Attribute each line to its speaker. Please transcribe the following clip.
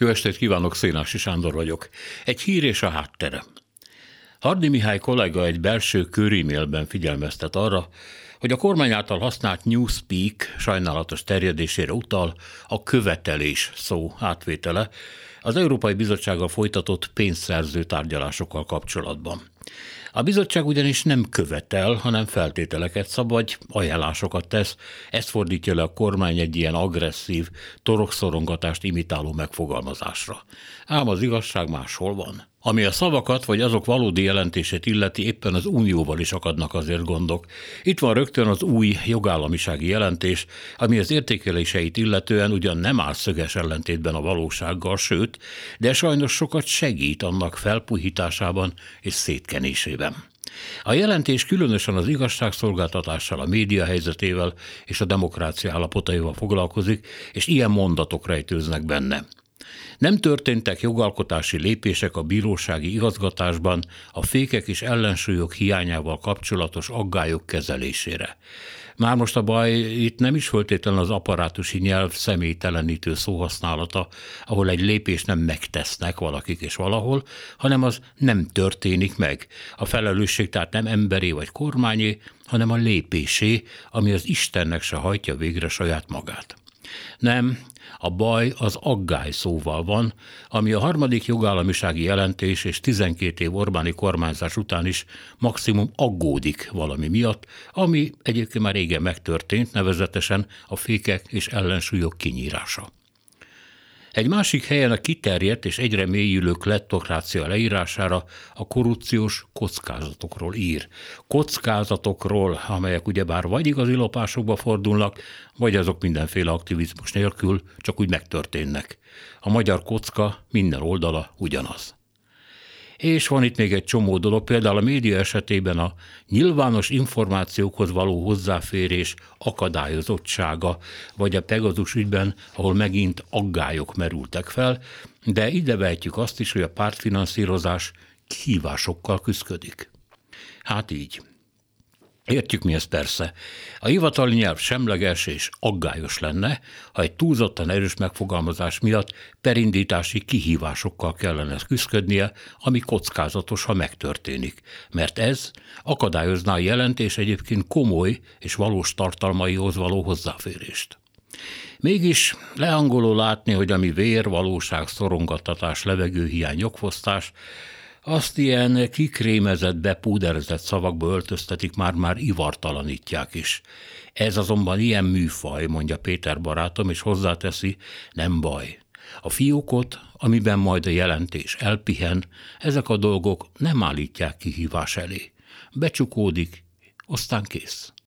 Speaker 1: Jó estét kívánok, Szénási Sándor vagyok. Egy hír és a háttere. Hardi Mihály kollega egy belső körímélben figyelmeztet arra, hogy a kormány által használt Newspeak sajnálatos terjedésére utal a követelés szó átvétele az Európai Bizottsággal folytatott pénzszerző tárgyalásokkal kapcsolatban. A bizottság ugyanis nem követel, hanem feltételeket szab, vagy ajánlásokat tesz. Ezt fordítja le a kormány egy ilyen agresszív, torokszorongatást imitáló megfogalmazásra. Ám az igazság máshol van. Ami a szavakat vagy azok valódi jelentését illeti, éppen az unióval is akadnak azért gondok. Itt van rögtön az új jogállamisági jelentés, ami az értékeléseit illetően ugyan nem áll szöges ellentétben a valósággal, sőt, de sajnos sokat segít annak felpuhításában és szétkenésében. A jelentés különösen az igazságszolgáltatással, a média helyzetével és a demokrácia állapotaival foglalkozik, és ilyen mondatok rejtőznek benne. Nem történtek jogalkotási lépések a bírósági igazgatásban a fékek és ellensúlyok hiányával kapcsolatos aggályok kezelésére. Már most a baj itt nem is föltétlenül az apparátusi nyelv személytelenítő szóhasználata, ahol egy lépést nem megtesznek valakik és valahol, hanem az nem történik meg. A felelősség tehát nem emberi vagy kormányé, hanem a lépésé, ami az Istennek se hajtja végre saját magát. Nem, a baj az aggály szóval van, ami a harmadik jogállamisági jelentés és 12 év Orbáni kormányzás után is maximum aggódik valami miatt, ami egyébként már régen megtörtént, nevezetesen a fékek és ellensúlyok kinyírása. Egy másik helyen a kiterjedt és egyre mélyülő klettokrácia leírására a korrupciós kockázatokról ír. Kockázatokról, amelyek ugyebár vagy igazi lopásokba fordulnak, vagy azok mindenféle aktivizmus nélkül csak úgy megtörténnek. A magyar kocka minden oldala ugyanaz. És van itt még egy csomó dolog, például a média esetében a nyilvános információkhoz való hozzáférés akadályozottsága, vagy a Pegazus ügyben, ahol megint aggályok merültek fel, de ide vehetjük azt is, hogy a pártfinanszírozás kihívásokkal küzdik. Hát így. Értjük mi ez persze. A hivatali nyelv semleges és aggályos lenne, ha egy túlzottan erős megfogalmazás miatt perindítási kihívásokkal kellene küzdködnie, ami kockázatos, ha megtörténik. Mert ez akadályozná a jelentés egyébként komoly és valós tartalmaihoz való hozzáférést. Mégis leangoló látni, hogy ami vér, valóság, szorongattatás, levegőhiány, jogfosztás, azt ilyen kikrémezett, bepúderezett szavakba öltöztetik, már-már ivartalanítják is. Ez azonban ilyen műfaj, mondja Péter barátom, és hozzáteszi, nem baj. A fiókot, amiben majd a jelentés elpihen, ezek a dolgok nem állítják kihívás elé. Becsukódik, aztán kész.